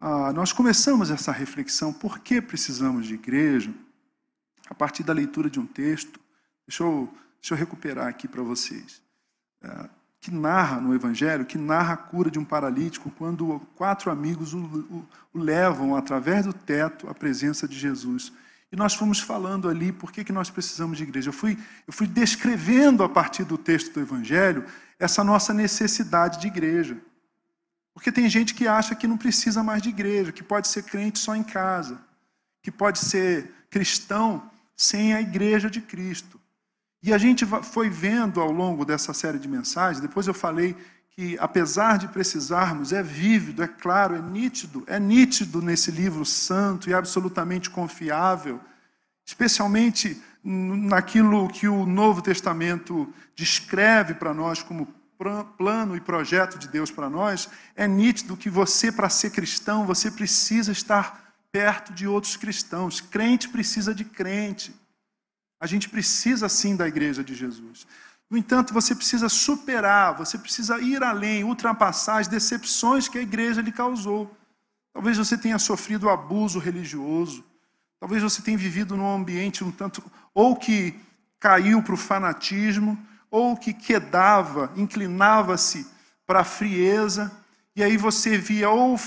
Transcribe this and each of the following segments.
ah, nós começamos essa reflexão, por que precisamos de igreja? A partir da leitura de um texto, deixa eu, deixa eu recuperar aqui para vocês, é, que narra no Evangelho, que narra a cura de um paralítico, quando quatro amigos o, o, o levam através do teto à presença de Jesus. E nós fomos falando ali por que, que nós precisamos de igreja. Eu fui, eu fui descrevendo a partir do texto do Evangelho essa nossa necessidade de igreja. Porque tem gente que acha que não precisa mais de igreja, que pode ser crente só em casa, que pode ser cristão sem a igreja de Cristo. E a gente foi vendo ao longo dessa série de mensagens, depois eu falei que apesar de precisarmos, é vívido, é claro, é nítido, é nítido nesse livro santo e absolutamente confiável, especialmente naquilo que o Novo Testamento descreve para nós como plano e projeto de Deus para nós, é nítido que você, para ser cristão, você precisa estar perto de outros cristãos. Crente precisa de crente. A gente precisa sim da igreja de Jesus. No entanto, você precisa superar, você precisa ir além, ultrapassar as decepções que a igreja lhe causou. Talvez você tenha sofrido abuso religioso, talvez você tenha vivido num ambiente um tanto, ou que caiu para o fanatismo, ou que quedava, inclinava-se para a frieza, e aí você via ou,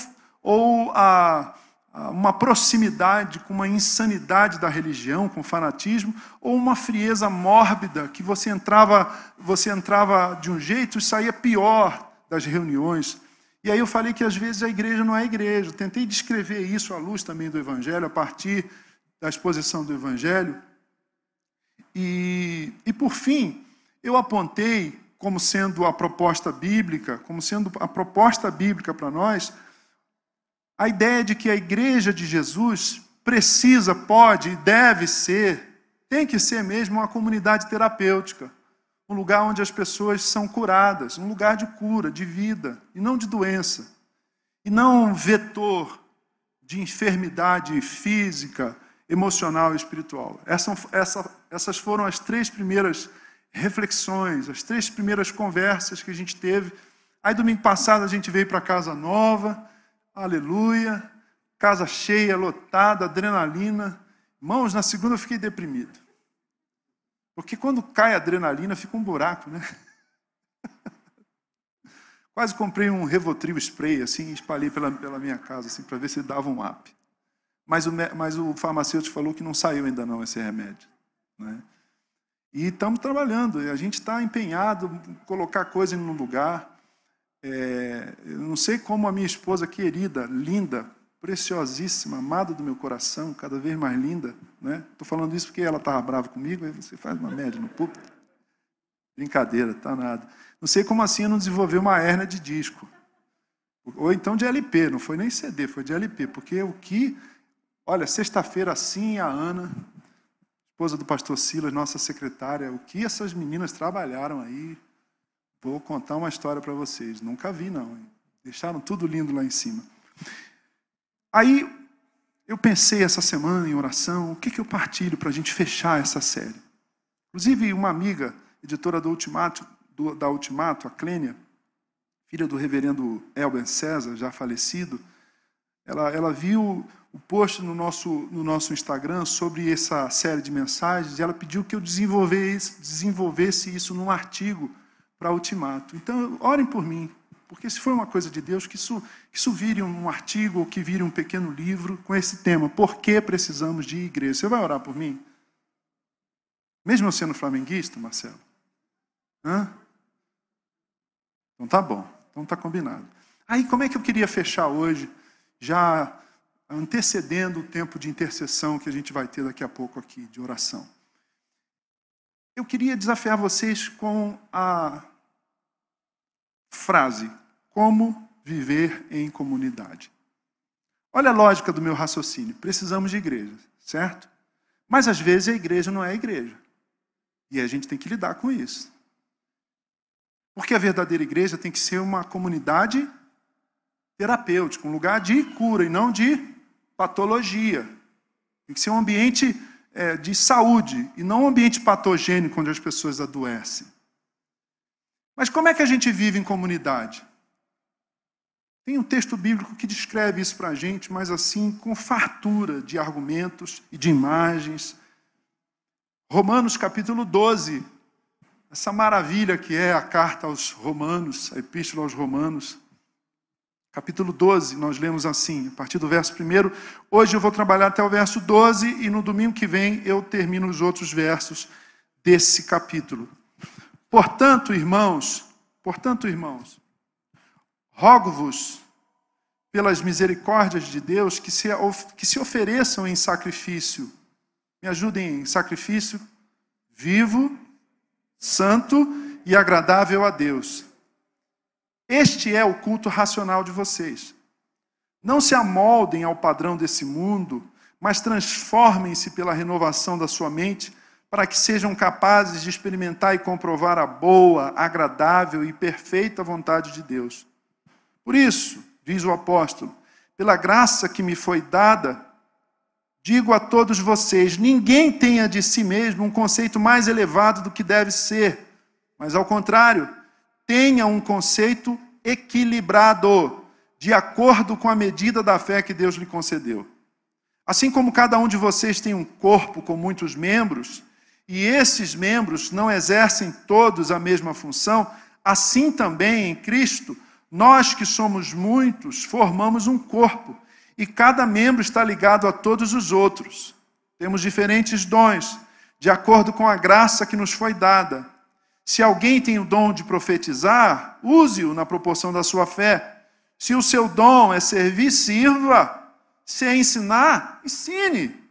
ou a, a, uma proximidade com uma insanidade da religião, com fanatismo, ou uma frieza mórbida, que você entrava, você entrava de um jeito e saía pior das reuniões. E aí eu falei que às vezes a igreja não é igreja. Eu tentei descrever isso à luz também do Evangelho, a partir da exposição do Evangelho. E, e por fim, eu apontei como sendo a proposta bíblica, como sendo a proposta bíblica para nós, a ideia de que a igreja de Jesus precisa, pode e deve ser, tem que ser mesmo uma comunidade terapêutica, um lugar onde as pessoas são curadas, um lugar de cura, de vida e não de doença, e não um vetor de enfermidade física, emocional e espiritual. Essa, essa, essas foram as três primeiras reflexões, as três primeiras conversas que a gente teve. Aí, domingo passado, a gente veio para casa nova, aleluia, casa cheia, lotada, adrenalina. Mãos, na segunda eu fiquei deprimido. Porque quando cai a adrenalina, fica um buraco, né? Quase comprei um Revotril spray, assim, espalhei pela, pela minha casa, assim, para ver se dava um up. Mas o, mas o farmacêutico falou que não saiu ainda não esse remédio. Né? E estamos trabalhando, a gente está empenhado em colocar coisa no lugar. É, eu não sei como a minha esposa querida, linda, preciosíssima, amada do meu coração, cada vez mais linda. Estou né? falando isso porque ela estava brava comigo, aí você faz uma média no púlpito. Brincadeira, tá nada. Não sei como assim eu não desenvolveu uma hernia de disco. Ou então de LP, não foi nem CD, foi de LP. Porque o que. Olha, sexta-feira assim, a Ana, esposa do pastor Silas, nossa secretária, o que essas meninas trabalharam aí. Vou contar uma história para vocês. Nunca vi, não. Deixaram tudo lindo lá em cima. Aí eu pensei essa semana em oração, o que, que eu partilho para a gente fechar essa série. Inclusive, uma amiga, editora do Ultimato, do, da Ultimato, a Clênia, filha do reverendo Elben César, já falecido, ela, ela viu o post no nosso, no nosso Instagram sobre essa série de mensagens e ela pediu que eu desenvolvesse, desenvolvesse isso num artigo para Ultimato. Então, orem por mim, porque se for uma coisa de Deus, que isso, que isso vire um artigo ou que vire um pequeno livro com esse tema. Por que precisamos de igreja? Você vai orar por mim? Mesmo eu sendo flamenguista, Marcelo? Hã? Então tá bom, então tá combinado. Aí como é que eu queria fechar hoje, já antecedendo o tempo de intercessão que a gente vai ter daqui a pouco aqui, de oração. Eu queria desafiar vocês com a frase: como viver em comunidade. Olha a lógica do meu raciocínio. Precisamos de igreja, certo? Mas às vezes a igreja não é a igreja. E a gente tem que lidar com isso. Porque a verdadeira igreja tem que ser uma comunidade terapêutica, um lugar de cura e não de patologia. Tem que ser um ambiente é, de saúde e não um ambiente patogênico onde as pessoas adoecem. Mas como é que a gente vive em comunidade? Tem um texto bíblico que descreve isso para a gente, mas assim, com fartura de argumentos e de imagens. Romanos capítulo 12, essa maravilha que é a carta aos Romanos, a epístola aos Romanos. Capítulo 12, nós lemos assim, a partir do verso 1. Hoje eu vou trabalhar até o verso 12 e no domingo que vem eu termino os outros versos desse capítulo. Portanto, irmãos, portanto, irmãos, rogo-vos pelas misericórdias de Deus que se, que se ofereçam em sacrifício. Me ajudem em sacrifício vivo, santo e agradável a Deus. Este é o culto racional de vocês. Não se amoldem ao padrão desse mundo, mas transformem-se pela renovação da sua mente, para que sejam capazes de experimentar e comprovar a boa, agradável e perfeita vontade de Deus. Por isso, diz o apóstolo, pela graça que me foi dada, digo a todos vocês: ninguém tenha de si mesmo um conceito mais elevado do que deve ser, mas ao contrário, tenha um conceito equilibrado, de acordo com a medida da fé que Deus lhe concedeu. Assim como cada um de vocês tem um corpo com muitos membros, e esses membros não exercem todos a mesma função, assim também em Cristo, nós que somos muitos, formamos um corpo, e cada membro está ligado a todos os outros. Temos diferentes dons, de acordo com a graça que nos foi dada. Se alguém tem o dom de profetizar, use-o na proporção da sua fé. Se o seu dom é servir, sirva. Se é ensinar, ensine.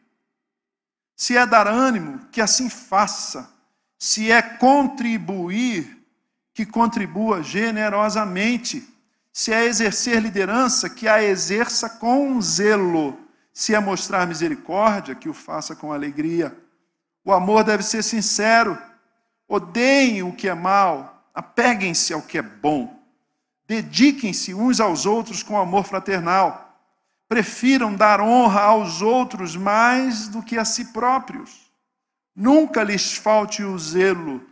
Se é dar ânimo, que assim faça. Se é contribuir, que contribua generosamente. Se é exercer liderança, que a exerça com zelo. Se é mostrar misericórdia, que o faça com alegria. O amor deve ser sincero Odeiem o que é mal, apeguem-se ao que é bom. Dediquem-se uns aos outros com amor fraternal. Prefiram dar honra aos outros mais do que a si próprios. Nunca lhes falte o zelo.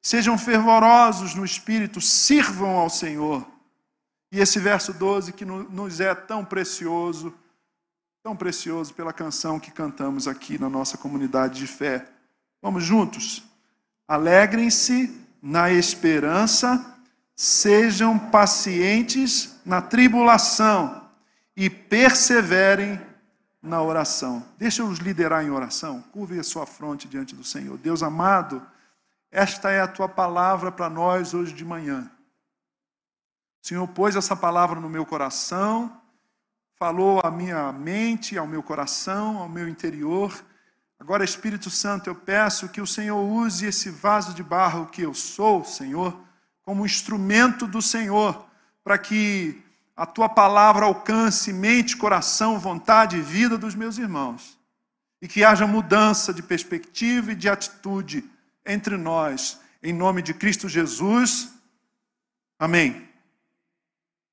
Sejam fervorosos no espírito, sirvam ao Senhor. E esse verso 12 que nos é tão precioso, tão precioso pela canção que cantamos aqui na nossa comunidade de fé. Vamos juntos? Alegrem-se na esperança, sejam pacientes na tribulação e perseverem na oração. Deixa eu os liderar em oração. Curve a sua fronte diante do Senhor. Deus amado, esta é a tua palavra para nós hoje de manhã. O Senhor pôs essa palavra no meu coração, falou à minha mente, ao meu coração, ao meu interior Agora, Espírito Santo, eu peço que o Senhor use esse vaso de barro que eu sou, Senhor, como instrumento do Senhor, para que a tua palavra alcance mente, coração, vontade e vida dos meus irmãos. E que haja mudança de perspectiva e de atitude entre nós, em nome de Cristo Jesus. Amém.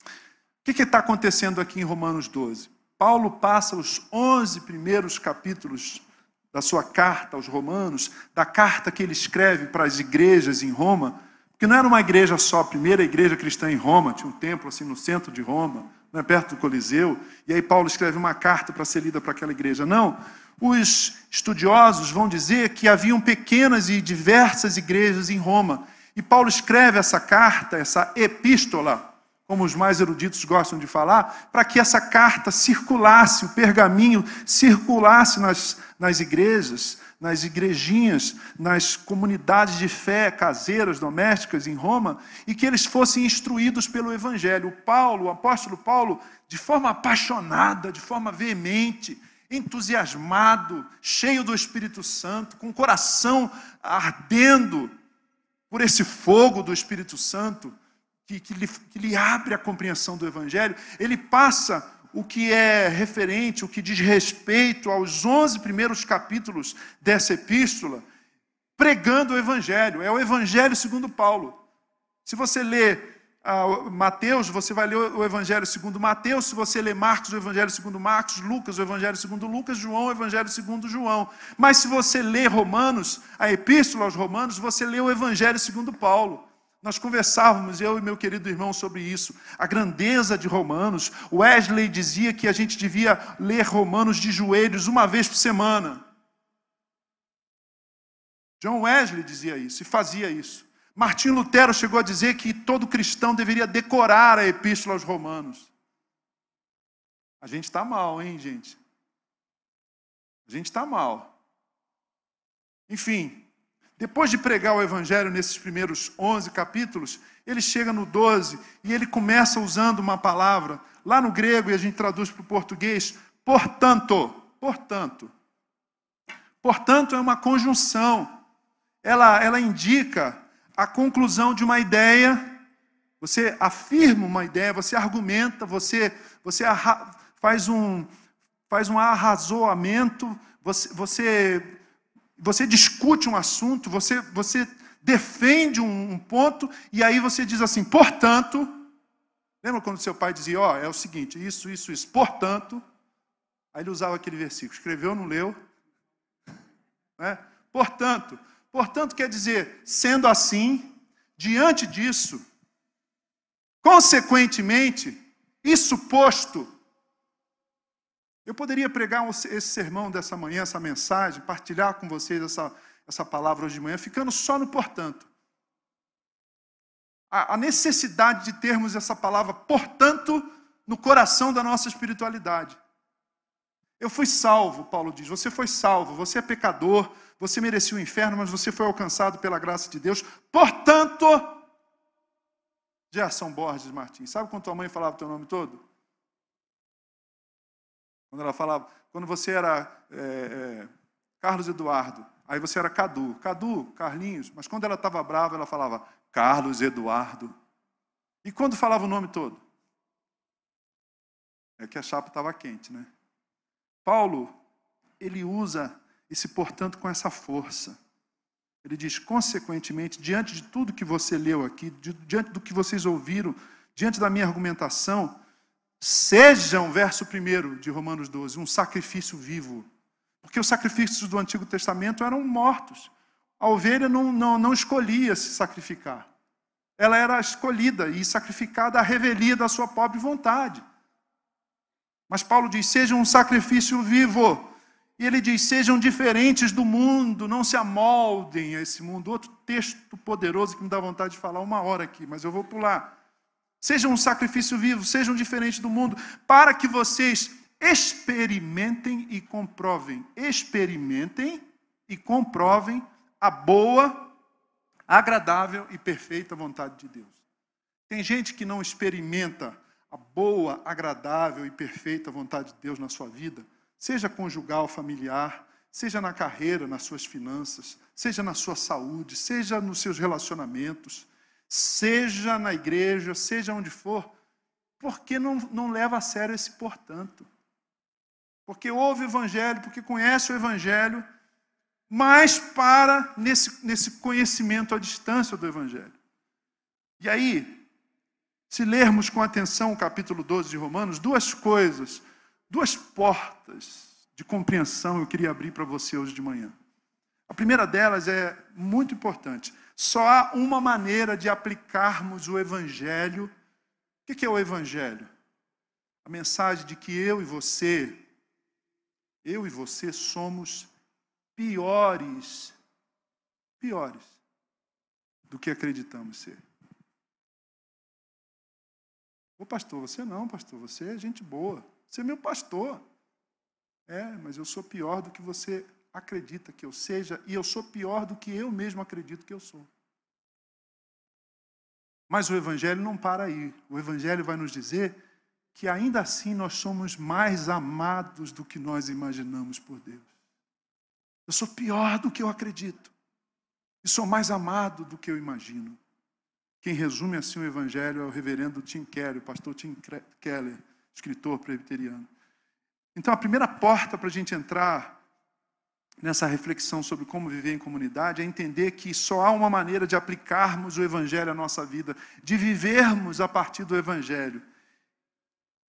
O que está acontecendo aqui em Romanos 12? Paulo passa os 11 primeiros capítulos da sua carta aos Romanos, da carta que ele escreve para as igrejas em Roma, porque não era uma igreja só, a primeira igreja cristã em Roma, tinha um templo assim no centro de Roma, né, perto do Coliseu, e aí Paulo escreve uma carta para ser lida para aquela igreja. Não, os estudiosos vão dizer que haviam pequenas e diversas igrejas em Roma, e Paulo escreve essa carta, essa epístola, como os mais eruditos gostam de falar, para que essa carta circulasse, o pergaminho circulasse nas, nas igrejas, nas igrejinhas, nas comunidades de fé caseiras, domésticas em Roma, e que eles fossem instruídos pelo Evangelho. Paulo, o apóstolo Paulo, de forma apaixonada, de forma veemente, entusiasmado, cheio do Espírito Santo, com o coração ardendo por esse fogo do Espírito Santo, que, que, lhe, que lhe abre a compreensão do Evangelho, ele passa o que é referente, o que diz respeito aos 11 primeiros capítulos dessa epístola, pregando o Evangelho. É o Evangelho segundo Paulo. Se você lê uh, Mateus, você vai ler o Evangelho segundo Mateus. Se você lê Marcos, o Evangelho segundo Marcos. Lucas, o Evangelho segundo Lucas. João, o Evangelho segundo João. Mas se você lê Romanos, a epístola aos Romanos, você lê o Evangelho segundo Paulo. Nós conversávamos, eu e meu querido irmão, sobre isso, a grandeza de Romanos. Wesley dizia que a gente devia ler Romanos de joelhos uma vez por semana. John Wesley dizia isso e fazia isso. Martim Lutero chegou a dizer que todo cristão deveria decorar a epístola aos Romanos. A gente está mal, hein, gente? A gente está mal. Enfim, depois de pregar o Evangelho nesses primeiros 11 capítulos, ele chega no 12 e ele começa usando uma palavra, lá no grego, e a gente traduz para o português, portanto. Portanto. Portanto, é uma conjunção. Ela, ela indica a conclusão de uma ideia. Você afirma uma ideia, você argumenta, você, você faz um, faz um arrazoamento, você, você, você discute um assunto, você, você defende um, um ponto, e aí você diz assim, portanto, lembra quando seu pai dizia, ó, oh, é o seguinte, isso, isso, isso, portanto, aí ele usava aquele versículo, escreveu, não leu, né? portanto, portanto quer dizer, sendo assim, diante disso, consequentemente, isso posto, eu poderia pregar esse sermão dessa manhã, essa mensagem, partilhar com vocês essa, essa palavra hoje de manhã, ficando só no portanto. A, a necessidade de termos essa palavra, portanto, no coração da nossa espiritualidade. Eu fui salvo, Paulo diz. Você foi salvo, você é pecador, você merecia o inferno, mas você foi alcançado pela graça de Deus. Portanto, Gerson Borges Martins, sabe quando tua mãe falava o teu nome todo? Quando ela falava, quando você era é, é, Carlos Eduardo, aí você era Cadu. Cadu, Carlinhos, mas quando ela estava brava, ela falava Carlos Eduardo. E quando falava o nome todo? É que a chapa estava quente, né? Paulo, ele usa esse portanto com essa força. Ele diz, consequentemente, diante de tudo que você leu aqui, diante do que vocês ouviram, diante da minha argumentação, Sejam, verso 1 de Romanos 12, um sacrifício vivo. Porque os sacrifícios do Antigo Testamento eram mortos. A ovelha não, não, não escolhia se sacrificar. Ela era escolhida e sacrificada à revelia da sua pobre vontade. Mas Paulo diz: sejam um sacrifício vivo. E ele diz: sejam diferentes do mundo, não se amoldem a esse mundo. Outro texto poderoso que me dá vontade de falar uma hora aqui, mas eu vou pular. Sejam um sacrifício vivo, sejam diferentes do mundo, para que vocês experimentem e comprovem. Experimentem e comprovem a boa, agradável e perfeita vontade de Deus. Tem gente que não experimenta a boa, agradável e perfeita vontade de Deus na sua vida, seja conjugal, familiar, seja na carreira, nas suas finanças, seja na sua saúde, seja nos seus relacionamentos seja na igreja, seja onde for, porque não, não leva a sério esse portanto. Porque ouve o Evangelho, porque conhece o Evangelho, mas para nesse, nesse conhecimento à distância do Evangelho. E aí, se lermos com atenção o capítulo 12 de Romanos, duas coisas, duas portas de compreensão eu queria abrir para você hoje de manhã. A primeira delas é muito importante. Só há uma maneira de aplicarmos o Evangelho. O que é o Evangelho? A mensagem de que eu e você, eu e você somos piores, piores do que acreditamos ser. Ô pastor, você não, pastor, você é gente boa. Você é meu pastor. É, mas eu sou pior do que você acredita que eu seja e eu sou pior do que eu mesmo acredito que eu sou. Mas o Evangelho não para aí. O Evangelho vai nos dizer que ainda assim nós somos mais amados do que nós imaginamos por Deus. Eu sou pior do que eu acredito. E sou mais amado do que eu imagino. Quem resume assim o Evangelho é o reverendo Tim Keller, o pastor Tim Keller, escritor presbiteriano. Então, a primeira porta para a gente entrar nessa reflexão sobre como viver em comunidade é entender que só há uma maneira de aplicarmos o Evangelho à nossa vida, de vivermos a partir do Evangelho.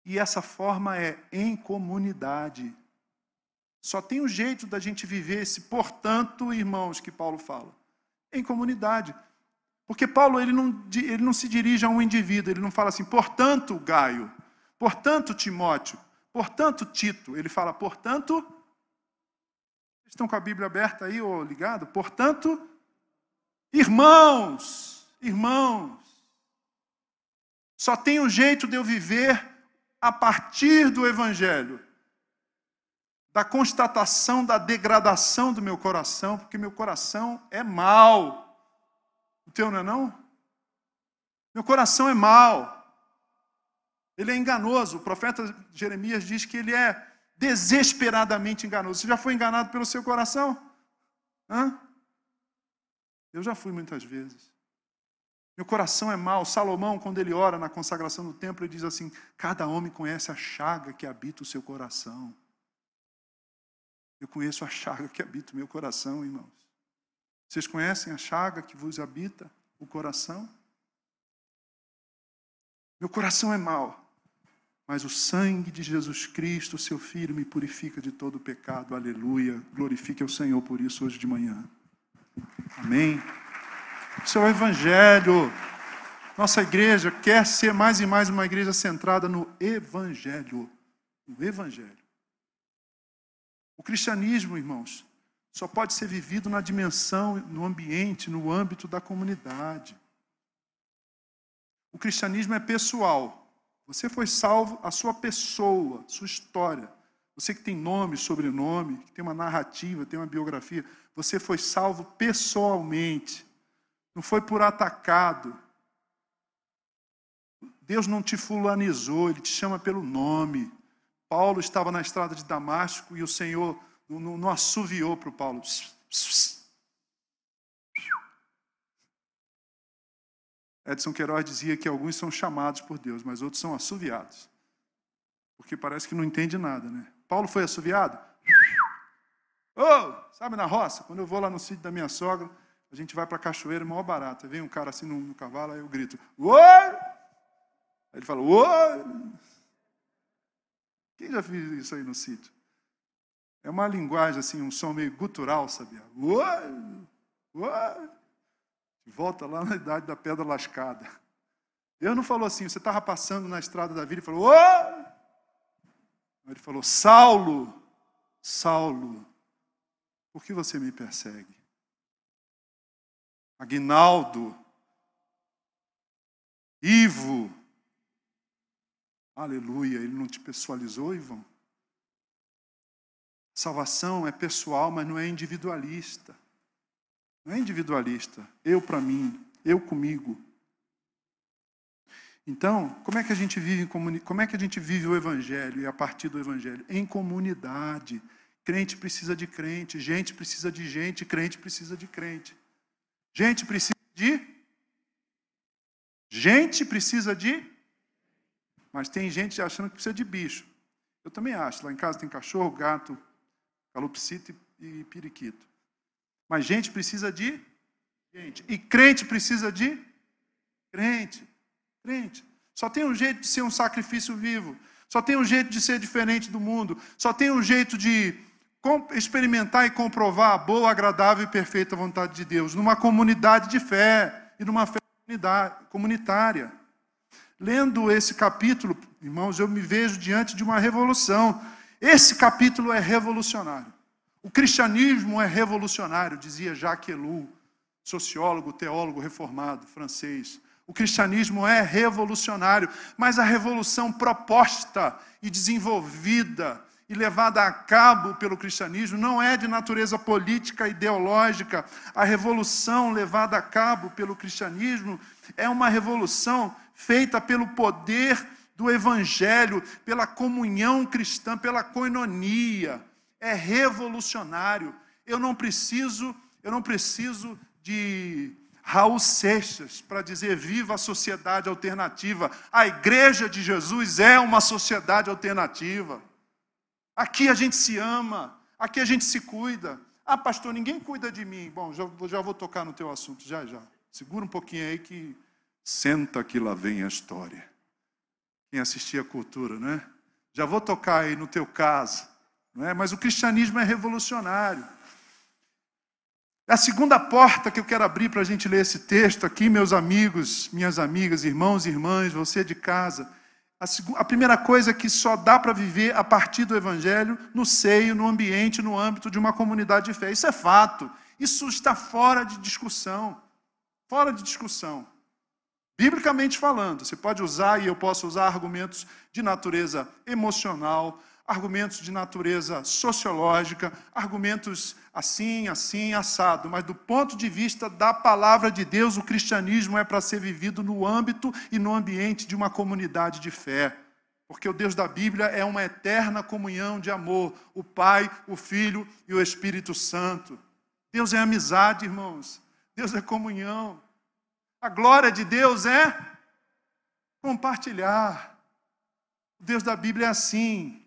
E essa forma é em comunidade. Só tem um jeito da gente viver esse, portanto, irmãos, que Paulo fala. Em comunidade. Porque Paulo ele não, ele não se dirige a um indivíduo, ele não fala assim, portanto, Gaio, portanto, Timóteo, portanto, Tito. Ele fala, portanto, estão com a Bíblia aberta aí ou ligado? Portanto, irmãos, irmãos, só tem um jeito de eu viver a partir do Evangelho da constatação da degradação do meu coração, porque meu coração é mau. O teu não é não? Meu coração é mau. Ele é enganoso. O profeta Jeremias diz que ele é desesperadamente enganoso. Você já foi enganado pelo seu coração? Hã? Eu já fui muitas vezes. Meu coração é mau. Salomão, quando ele ora na consagração do templo, ele diz assim: Cada homem conhece a chaga que habita o seu coração. Eu conheço a chaga que habita o meu coração, irmãos. Vocês conhecem a chaga que vos habita o coração? Meu coração é mau, mas o sangue de Jesus Cristo, seu Filho, me purifica de todo pecado. Aleluia. Glorifique ao Senhor por isso hoje de manhã. Amém. Isso é Evangelho. Nossa igreja quer ser mais e mais uma igreja centrada no Evangelho. No Evangelho. O cristianismo, irmãos, só pode ser vivido na dimensão, no ambiente, no âmbito da comunidade. O cristianismo é pessoal. Você foi salvo, a sua pessoa, sua história. Você que tem nome, sobrenome, que tem uma narrativa, tem uma biografia, você foi salvo pessoalmente. Não foi por atacado. Deus não te fulanizou, Ele te chama pelo nome. Paulo estava na estrada de Damasco e o Senhor não, não assoviou para o Paulo. Edson Queiroz dizia que alguns são chamados por Deus, mas outros são assoviados. Porque parece que não entende nada, né? Paulo foi assoviado? Oh, sabe na roça? Quando eu vou lá no sítio da minha sogra, a gente vai para a cachoeira, maior barato. Vem um cara assim no, no cavalo, aí eu grito, Oi! Aí ele fala, Oi! Quem já viu isso aí no sítio? É uma linguagem assim, um som meio gutural, sabia? Uai, uai. Volta lá na idade da pedra lascada. Deus não falou assim, você estava passando na estrada da vida e falou, Uai! Ele falou, Saulo, Saulo, por que você me persegue? Aguinaldo, Ivo, Aleluia, ele não te pessoalizou, Ivan? Salvação é pessoal, mas não é individualista. Não é individualista. Eu para mim, eu comigo. Então, como é que a gente vive? Como é que a gente vive o evangelho e a partir do evangelho? Em comunidade. Crente precisa de crente, gente precisa de gente, crente precisa de crente. Gente precisa de Gente precisa de mas tem gente achando que precisa de bicho. Eu também acho. Lá em casa tem cachorro, gato, calopsita e periquito. Mas gente precisa de gente. E crente precisa de crente. Crente. Só tem um jeito de ser um sacrifício vivo. Só tem um jeito de ser diferente do mundo. Só tem um jeito de experimentar e comprovar a boa, agradável e perfeita vontade de Deus. Numa comunidade de fé e numa fé comunitária. Lendo esse capítulo, irmãos, eu me vejo diante de uma revolução. Esse capítulo é revolucionário. O cristianismo é revolucionário, dizia Jacques Ellul, sociólogo, teólogo reformado francês. O cristianismo é revolucionário, mas a revolução proposta e desenvolvida e levada a cabo pelo cristianismo não é de natureza política, ideológica. A revolução levada a cabo pelo cristianismo é uma revolução feita pelo poder do Evangelho, pela comunhão cristã, pela coinonia. É revolucionário. Eu não preciso, eu não preciso de Raul Seixas para dizer viva a sociedade alternativa. A igreja de Jesus é uma sociedade alternativa. Aqui a gente se ama, aqui a gente se cuida. Ah, pastor, ninguém cuida de mim. Bom, já, já vou tocar no teu assunto, já, já. Segura um pouquinho aí que Senta que lá vem a história. Quem assistia a cultura, né? Já vou tocar aí no teu caso, não é? Mas o cristianismo é revolucionário. A segunda porta que eu quero abrir para a gente ler esse texto aqui, meus amigos, minhas amigas, irmãos e irmãs, você de casa. A, a primeira coisa é que só dá para viver a partir do Evangelho no seio, no ambiente, no âmbito de uma comunidade de fé. Isso é fato. Isso está fora de discussão. Fora de discussão. Biblicamente falando, você pode usar e eu posso usar argumentos de natureza emocional, argumentos de natureza sociológica, argumentos assim, assim, assado, mas do ponto de vista da palavra de Deus, o cristianismo é para ser vivido no âmbito e no ambiente de uma comunidade de fé. Porque o Deus da Bíblia é uma eterna comunhão de amor, o Pai, o Filho e o Espírito Santo. Deus é amizade, irmãos. Deus é comunhão. A glória de Deus é compartilhar. O Deus da Bíblia é assim.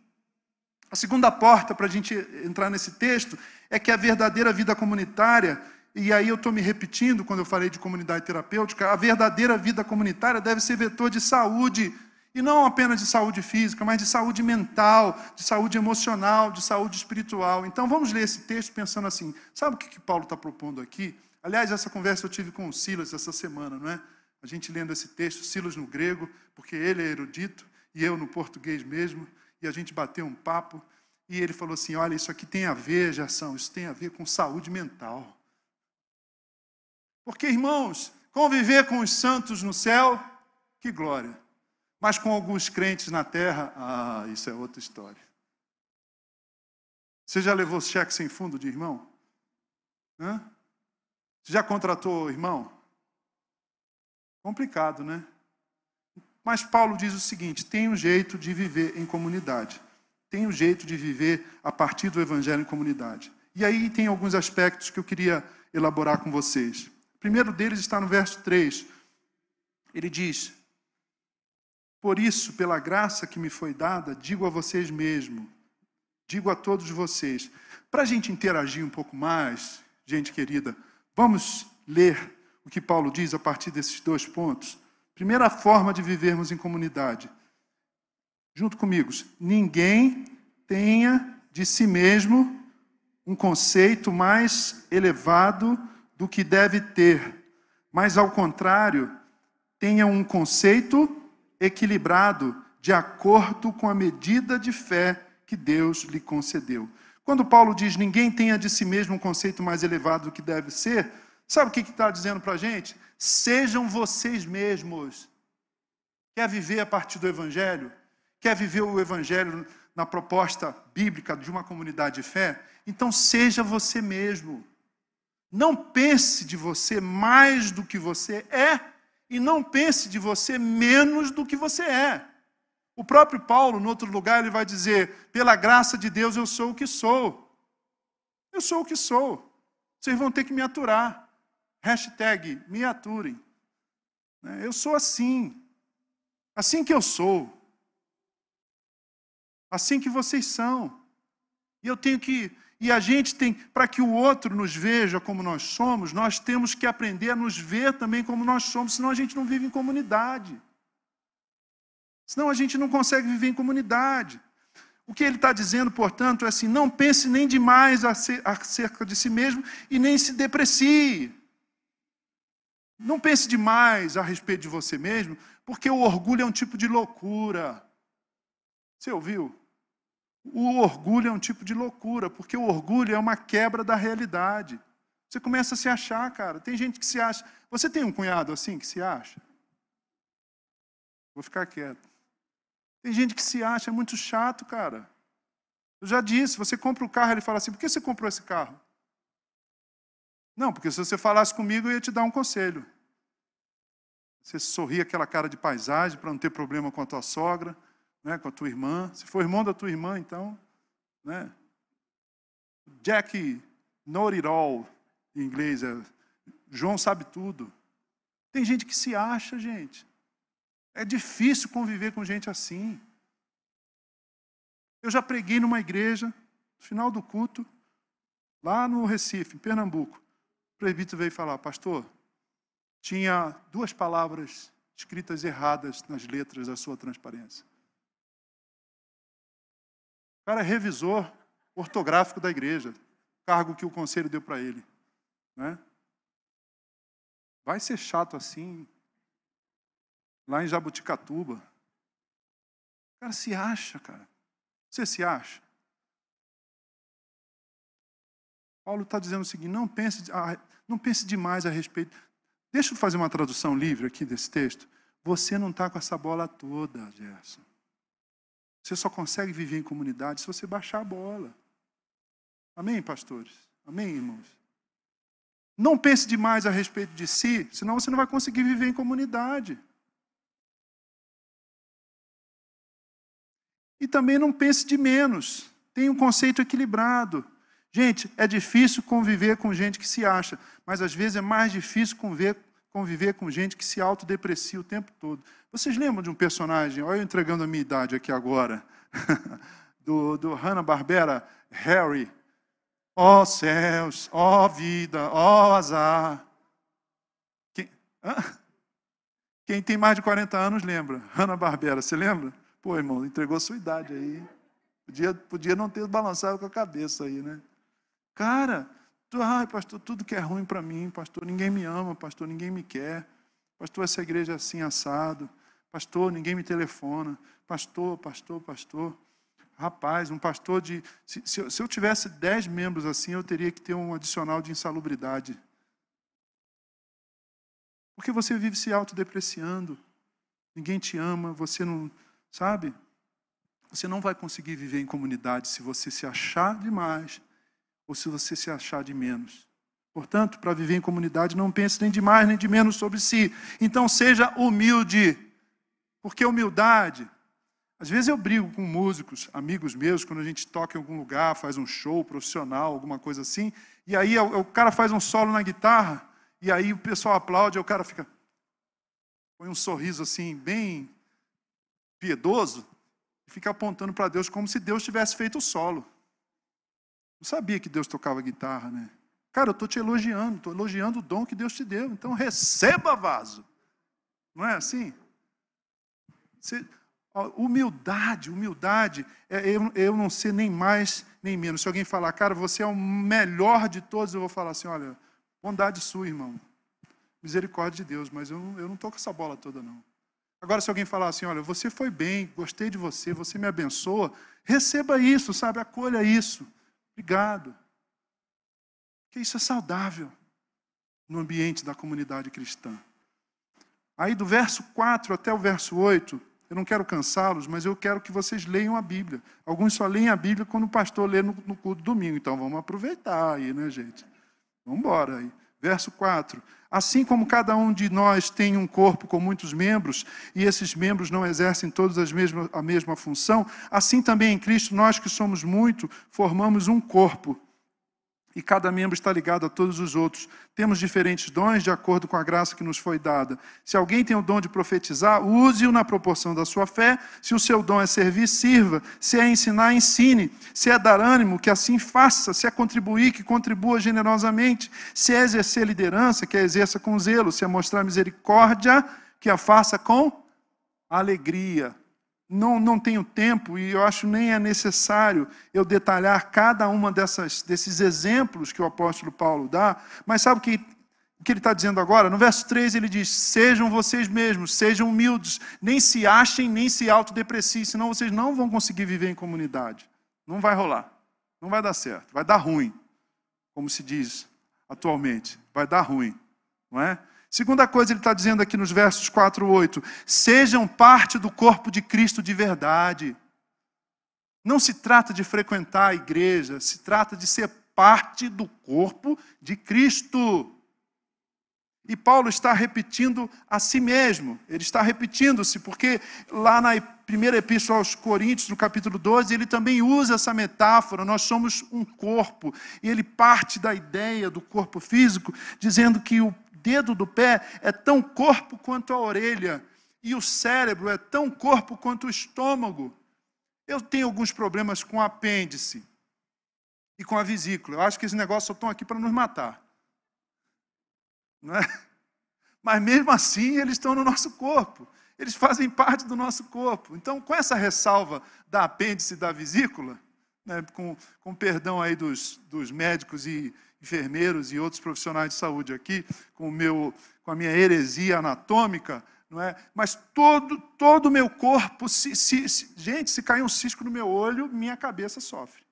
A segunda porta para a gente entrar nesse texto é que a verdadeira vida comunitária, e aí eu estou me repetindo quando eu falei de comunidade terapêutica, a verdadeira vida comunitária deve ser vetor de saúde, e não apenas de saúde física, mas de saúde mental, de saúde emocional, de saúde espiritual. Então vamos ler esse texto pensando assim: sabe o que, que Paulo está propondo aqui? Aliás, essa conversa eu tive com o Silas essa semana, não é? A gente lendo esse texto, Silas no grego, porque ele é erudito, e eu no português mesmo e a gente bateu um papo, e ele falou assim: Olha, isso aqui tem a ver, Jação, isso tem a ver com saúde mental. Porque, irmãos, conviver com os santos no céu, que glória. Mas com alguns crentes na terra, ah, isso é outra história. Você já levou cheque sem fundo de irmão? Hã? Você já contratou irmão? Complicado, né? Mas Paulo diz o seguinte: tem um jeito de viver em comunidade. Tem um jeito de viver a partir do evangelho em comunidade. E aí tem alguns aspectos que eu queria elaborar com vocês. O primeiro deles está no verso 3. Ele diz: Por isso, pela graça que me foi dada, digo a vocês mesmo, digo a todos vocês. Para a gente interagir um pouco mais, gente querida, vamos ler o que Paulo diz a partir desses dois pontos. Primeira forma de vivermos em comunidade. Junto comigo, ninguém tenha de si mesmo um conceito mais elevado do que deve ter, mas ao contrário, tenha um conceito equilibrado de acordo com a medida de fé que Deus lhe concedeu. Quando Paulo diz ninguém tenha de si mesmo um conceito mais elevado do que deve ser, sabe o que está dizendo para a gente? Sejam vocês mesmos. Quer viver a partir do Evangelho? Quer viver o Evangelho na proposta bíblica de uma comunidade de fé? Então seja você mesmo. Não pense de você mais do que você é e não pense de você menos do que você é. O próprio Paulo, no outro lugar, ele vai dizer: pela graça de Deus eu sou o que sou. Eu sou o que sou. Vocês vão ter que me aturar. Hashtag me aturem. Né? Eu sou assim. Assim que eu sou. Assim que vocês são. E eu tenho que. E a gente tem, para que o outro nos veja como nós somos, nós temos que aprender a nos ver também como nós somos, senão a gente não vive em comunidade. Senão a gente não consegue viver em comunidade. O que ele está dizendo, portanto, é assim: não pense nem demais acerca de si mesmo e nem se deprecie. Não pense demais a respeito de você mesmo, porque o orgulho é um tipo de loucura. Você ouviu? O orgulho é um tipo de loucura, porque o orgulho é uma quebra da realidade. Você começa a se achar, cara. Tem gente que se acha. Você tem um cunhado assim que se acha? Vou ficar quieto. Tem gente que se acha, é muito chato, cara. Eu já disse, você compra o um carro, ele fala assim: por que você comprou esse carro? Não, porque se você falasse comigo, eu ia te dar um conselho. Você sorria aquela cara de paisagem para não ter problema com a tua sogra, né, com a tua irmã. Se for irmão da tua irmã, então, né? Jack know it all, em inglês, é, João sabe tudo. Tem gente que se acha, gente. É difícil conviver com gente assim. Eu já preguei numa igreja, no final do culto, lá no Recife, em Pernambuco presbítero veio falar, pastor, tinha duas palavras escritas erradas nas letras da sua transparência. O cara é revisor ortográfico da igreja, cargo que o conselho deu para ele. Né? Vai ser chato assim, lá em Jabuticatuba. O cara se acha, cara. Você se acha? Paulo está dizendo o seguinte: não pense, não pense demais a respeito. Deixa eu fazer uma tradução livre aqui desse texto. Você não está com essa bola toda, Gerson. Você só consegue viver em comunidade se você baixar a bola. Amém, pastores? Amém, irmãos? Não pense demais a respeito de si, senão você não vai conseguir viver em comunidade. E também não pense de menos. Tenha um conceito equilibrado. Gente, é difícil conviver com gente que se acha, mas às vezes é mais difícil conviver, conviver com gente que se autodeprecia o tempo todo. Vocês lembram de um personagem, olha eu entregando a minha idade aqui agora, do, do Hanna-Barbera, Harry, Ó oh, céus, ó oh, vida, ó oh, azar. Quem, Quem, tem mais de 40 anos lembra. Hanna Barbera, você lembra? Pô, irmão, entregou sua idade aí. Podia, podia não ter balançado com a cabeça aí, né? Cara, tu, ai, pastor, tudo que é ruim para mim, pastor, ninguém me ama, pastor, ninguém me quer. Pastor, essa igreja é assim assado. Pastor, ninguém me telefona. Pastor, pastor, pastor. Rapaz, um pastor de. Se, se, se eu tivesse dez membros assim, eu teria que ter um adicional de insalubridade. Porque você vive se autodepreciando. Ninguém te ama, você não. Sabe? Você não vai conseguir viver em comunidade se você se achar demais ou se você se achar de menos. Portanto, para viver em comunidade, não pense nem de mais nem de menos sobre si. Então, seja humilde. Porque humildade às vezes eu brigo com músicos, amigos meus, quando a gente toca em algum lugar, faz um show profissional, alguma coisa assim, e aí o cara faz um solo na guitarra, e aí o pessoal aplaude, e o cara fica. põe um sorriso assim, bem piedoso, e fica apontando para Deus como se Deus tivesse feito o solo. Não sabia que Deus tocava guitarra, né? Cara, eu estou te elogiando, estou elogiando o dom que Deus te deu, então receba vaso. Não é assim? Você Humildade, humildade, é eu, eu não ser nem mais nem menos. Se alguém falar, cara, você é o melhor de todos, eu vou falar assim: olha, bondade sua, irmão. Misericórdia de Deus, mas eu, eu não estou com essa bola toda, não. Agora, se alguém falar assim: olha, você foi bem, gostei de você, você me abençoa, receba isso, sabe? Acolha isso. Obrigado. Porque isso é saudável no ambiente da comunidade cristã. Aí, do verso 4 até o verso 8. Eu não quero cansá-los, mas eu quero que vocês leiam a Bíblia. Alguns só leem a Bíblia quando o pastor lê no, no culto domingo. Então vamos aproveitar aí, né, gente? Vamos embora aí. Verso 4. Assim como cada um de nós tem um corpo com muitos membros, e esses membros não exercem todos as mesmas, a mesma função, assim também em Cristo, nós que somos muito, formamos um corpo e cada membro está ligado a todos os outros. Temos diferentes dons de acordo com a graça que nos foi dada. Se alguém tem o dom de profetizar, use-o na proporção da sua fé. Se o seu dom é servir, sirva. Se é ensinar, ensine. Se é dar ânimo, que assim faça. Se é contribuir, que contribua generosamente. Se é exercer liderança, que a exerça com zelo. Se é mostrar misericórdia, que a faça com alegria não, não tenho tempo e eu acho nem é necessário eu detalhar cada uma dessas, desses exemplos que o apóstolo Paulo dá, mas sabe o que, que ele está dizendo agora? No verso 3 ele diz: Sejam vocês mesmos, sejam humildes, nem se achem, nem se autodepreciem, senão vocês não vão conseguir viver em comunidade. Não vai rolar, não vai dar certo, vai dar ruim, como se diz atualmente, vai dar ruim, não é? Segunda coisa, ele está dizendo aqui nos versos 4 e 8: sejam parte do corpo de Cristo de verdade. Não se trata de frequentar a igreja, se trata de ser parte do corpo de Cristo. E Paulo está repetindo a si mesmo, ele está repetindo-se, porque lá na primeira epístola aos Coríntios, no capítulo 12, ele também usa essa metáfora, nós somos um corpo, e ele parte da ideia do corpo físico, dizendo que o dedo do pé é tão corpo quanto a orelha, e o cérebro é tão corpo quanto o estômago. Eu tenho alguns problemas com o apêndice e com a vesícula. Eu acho que esses negócios só estão aqui para nos matar. Não é? Mas mesmo assim, eles estão no nosso corpo. Eles fazem parte do nosso corpo. Então, com essa ressalva da apêndice e da vesícula, né, com, com perdão aí dos, dos médicos e enfermeiros e outros profissionais de saúde aqui, com, meu, com a minha heresia anatômica, não é? Mas todo todo o meu corpo, se, se, se, gente, se cair um cisco no meu olho, minha cabeça sofre.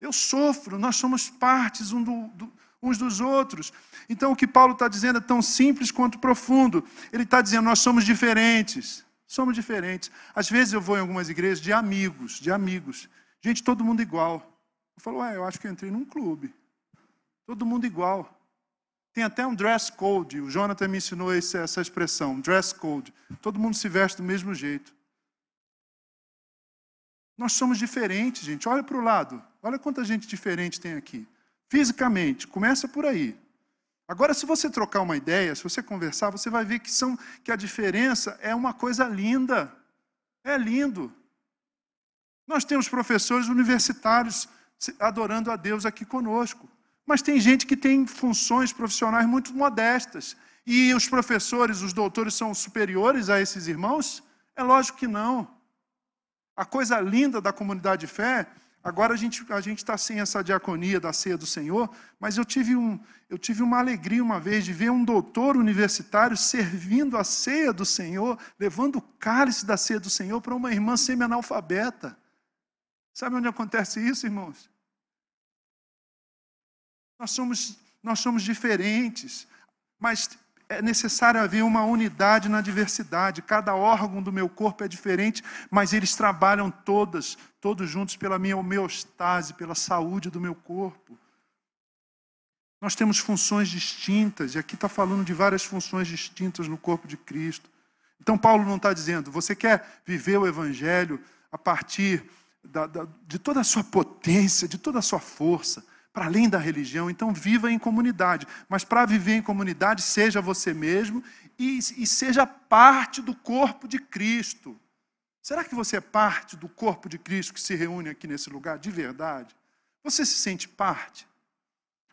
Eu sofro, nós somos partes um do, do, uns dos outros. Então, o que Paulo está dizendo é tão simples quanto profundo. Ele está dizendo, nós somos diferentes. Somos diferentes. Às vezes eu vou em algumas igrejas de amigos, de amigos. Gente, todo mundo igual. Eu falo, ué, eu acho que eu entrei num clube. Todo mundo igual. Tem até um dress code. O Jonathan me ensinou essa expressão, dress code. Todo mundo se veste do mesmo jeito. Nós somos diferentes, gente. Olha para o lado. Olha quanta gente diferente tem aqui. Fisicamente, começa por aí. Agora, se você trocar uma ideia, se você conversar, você vai ver que, são, que a diferença é uma coisa linda. É lindo. Nós temos professores universitários adorando a Deus aqui conosco. Mas tem gente que tem funções profissionais muito modestas. E os professores, os doutores são superiores a esses irmãos? É lógico que não. A coisa linda da comunidade de fé, agora a gente a está sem essa diaconia da ceia do Senhor, mas eu tive um eu tive uma alegria uma vez de ver um doutor universitário servindo a ceia do Senhor, levando o cálice da ceia do Senhor para uma irmã semi-analfabeta. Sabe onde acontece isso, irmãos? Nós somos, nós somos diferentes, mas é necessário haver uma unidade na diversidade. Cada órgão do meu corpo é diferente, mas eles trabalham todas, todos juntos pela minha homeostase, pela saúde do meu corpo. Nós temos funções distintas, e aqui está falando de várias funções distintas no corpo de Cristo. Então, Paulo não está dizendo, você quer viver o Evangelho a partir da, da, de toda a sua potência, de toda a sua força para além da religião, então viva em comunidade. Mas para viver em comunidade, seja você mesmo e, e, seja parte do corpo de Cristo. Será que você é parte do corpo de Cristo que se reúne aqui nesse lugar de verdade? Você se sente parte?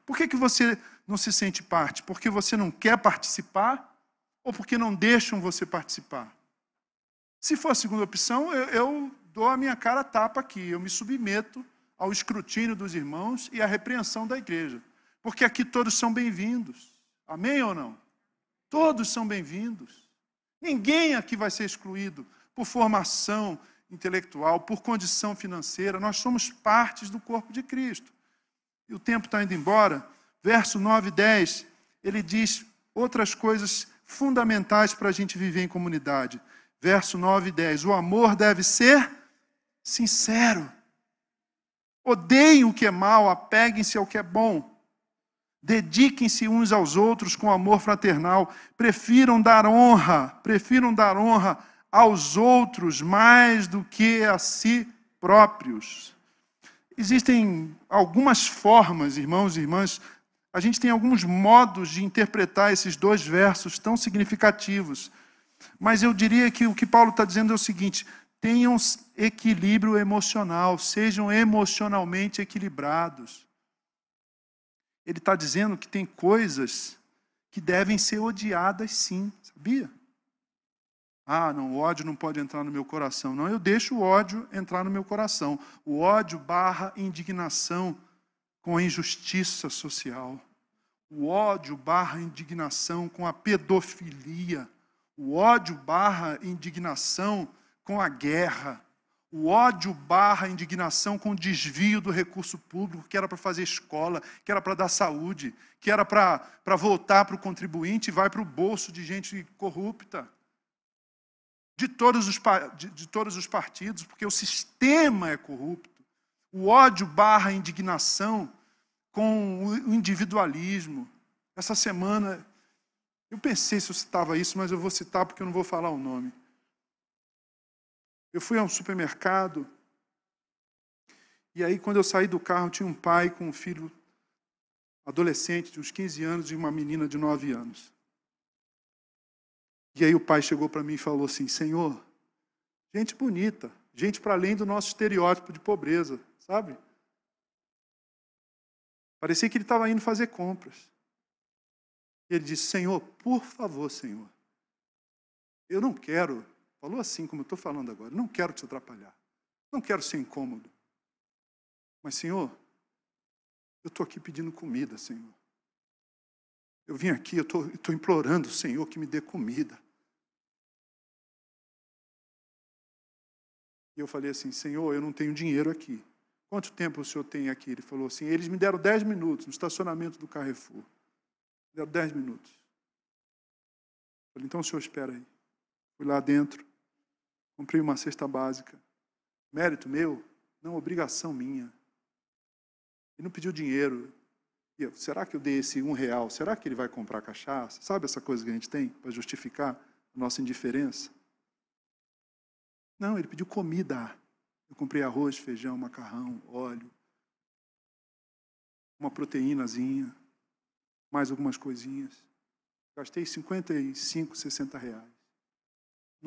Por que, que você não se sente parte? Porque você não quer participar ou porque não deixam você participar? Se for a segunda opção, eu, eu dou a minha cara a tapa aqui, eu me submeto ao escrutínio dos irmãos e à repreensão da igreja. Porque aqui todos são bem-vindos. Amém ou não? Todos são bem-vindos. Ninguém aqui vai ser excluído por formação intelectual, por condição financeira. Nós somos partes do corpo de Cristo. E o tempo está indo embora. Verso 9 e 10, ele diz outras coisas fundamentais para a gente viver em comunidade. Verso 9 e 10. O amor deve ser sincero. Odeiem o que é mal, apeguem-se ao que é bom. Dediquem-se uns aos outros com amor fraternal. Prefiram dar honra, prefiram dar honra aos outros mais do que a si próprios. Existem algumas formas, irmãos e irmãs, a gente tem alguns modos de interpretar esses dois versos tão significativos. Mas eu diria que o que Paulo está dizendo é o seguinte: tenham equilíbrio emocional, sejam emocionalmente equilibrados. Ele está dizendo que tem coisas que devem ser odiadas sim, sabia? Ah, não, o ódio não pode entrar no meu coração. Não, eu deixo o ódio entrar no meu coração. O ódio barra indignação com a injustiça social. O ódio barra indignação com a pedofilia. O ódio barra indignação com a guerra, o ódio barra indignação com o desvio do recurso público, que era para fazer escola, que era para dar saúde, que era para, voltar para o contribuinte e vai para o bolso de gente corrupta. De todos, os, de, de todos os partidos, porque o sistema é corrupto. O ódio barra indignação com o individualismo. Essa semana, eu pensei se eu citava isso, mas eu vou citar porque eu não vou falar o nome. Eu fui a um supermercado e aí, quando eu saí do carro, tinha um pai com um filho adolescente de uns 15 anos e uma menina de 9 anos. E aí o pai chegou para mim e falou assim: Senhor, gente bonita, gente para além do nosso estereótipo de pobreza, sabe? Parecia que ele estava indo fazer compras. E ele disse: Senhor, por favor, Senhor, eu não quero Falou assim como eu estou falando agora. Não quero te atrapalhar. Não quero ser incômodo. Mas, Senhor, eu estou aqui pedindo comida, Senhor. Eu vim aqui, eu estou implorando, Senhor, que me dê comida. E eu falei assim, Senhor, eu não tenho dinheiro aqui. Quanto tempo o senhor tem aqui? Ele falou assim, eles me deram dez minutos no estacionamento do Carrefour. Deram dez minutos. Eu falei, então o senhor espera aí. Fui lá dentro, comprei uma cesta básica. Mérito meu? Não, obrigação minha. Ele não pediu dinheiro. Eu, será que eu dei esse um real? Será que ele vai comprar cachaça? Sabe essa coisa que a gente tem para justificar a nossa indiferença? Não, ele pediu comida. Eu comprei arroz, feijão, macarrão, óleo, uma proteínazinha, mais algumas coisinhas. Gastei 55, 60 reais.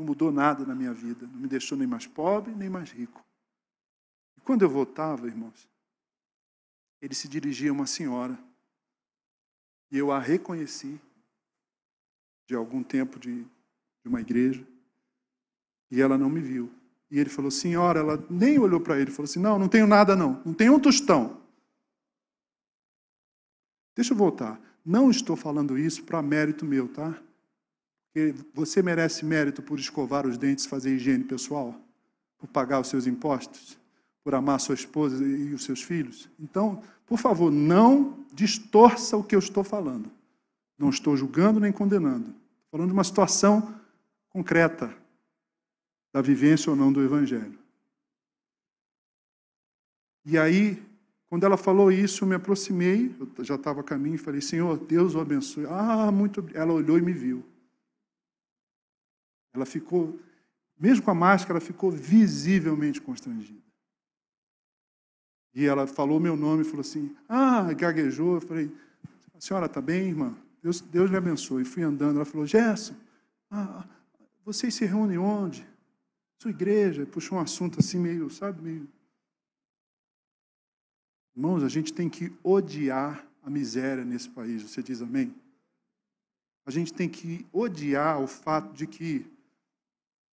Não mudou nada na minha vida. Não me deixou nem mais pobre, nem mais rico. E quando eu voltava, irmãos, ele se dirigia a uma senhora. E eu a reconheci de algum tempo de, de uma igreja. E ela não me viu. E ele falou, senhora, ela nem olhou para ele, falou assim: não, não tenho nada não, não tenho um tostão. Deixa eu voltar. Não estou falando isso para mérito meu, tá? Você merece mérito por escovar os dentes, fazer higiene pessoal, por pagar os seus impostos, por amar sua esposa e os seus filhos. Então, por favor, não distorça o que eu estou falando. Não estou julgando nem condenando. Estou falando de uma situação concreta da vivência ou não do Evangelho. E aí, quando ela falou isso, eu me aproximei, eu já estava a caminho, e falei, Senhor, Deus o abençoe. Ah, muito Ela olhou e me viu. Ela ficou, mesmo com a máscara, ela ficou visivelmente constrangida. E ela falou meu nome falou assim, ah, gaguejou. Eu falei, a senhora está bem, irmã? Deus, Deus lhe abençoe. Fui andando, ela falou, Gerson, ah, vocês se reúnem onde? Sua igreja, puxou um assunto assim meio, sabe, meio. Irmãos, a gente tem que odiar a miséria nesse país, você diz amém? A gente tem que odiar o fato de que,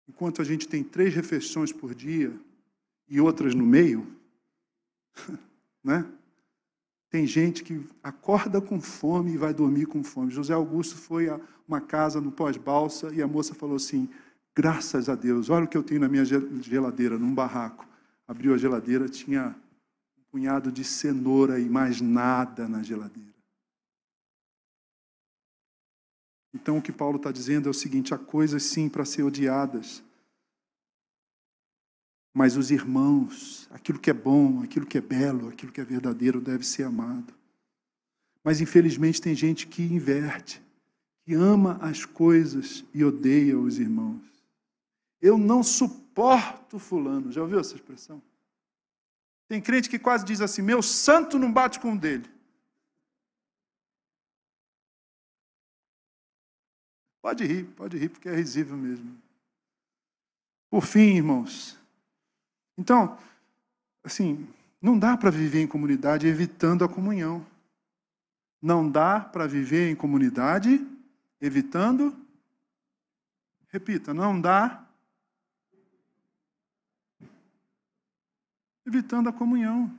enquanto a gente tem três refeições por dia e outras no meio, né? Tem gente que acorda com fome e vai dormir com fome. José Augusto foi a uma casa no pós-balsa e a moça falou assim: Graças a Deus, olha o que eu tenho na minha geladeira, num barraco. Abriu a geladeira, tinha um punhado de cenoura e mais nada na geladeira. Então o que Paulo está dizendo é o seguinte: há coisas sim para ser odiadas, mas os irmãos, aquilo que é bom, aquilo que é belo, aquilo que é verdadeiro deve ser amado. Mas infelizmente tem gente que inverte, que ama as coisas e odeia os irmãos. Eu não suporto fulano. Já ouviu essa expressão? Tem crente que quase diz assim: meu santo não bate com o dele. Pode rir, pode rir, porque é risível mesmo. Por fim, irmãos. Então, assim, não dá para viver em comunidade evitando a comunhão. Não dá para viver em comunidade evitando. Repita, não dá evitando a comunhão.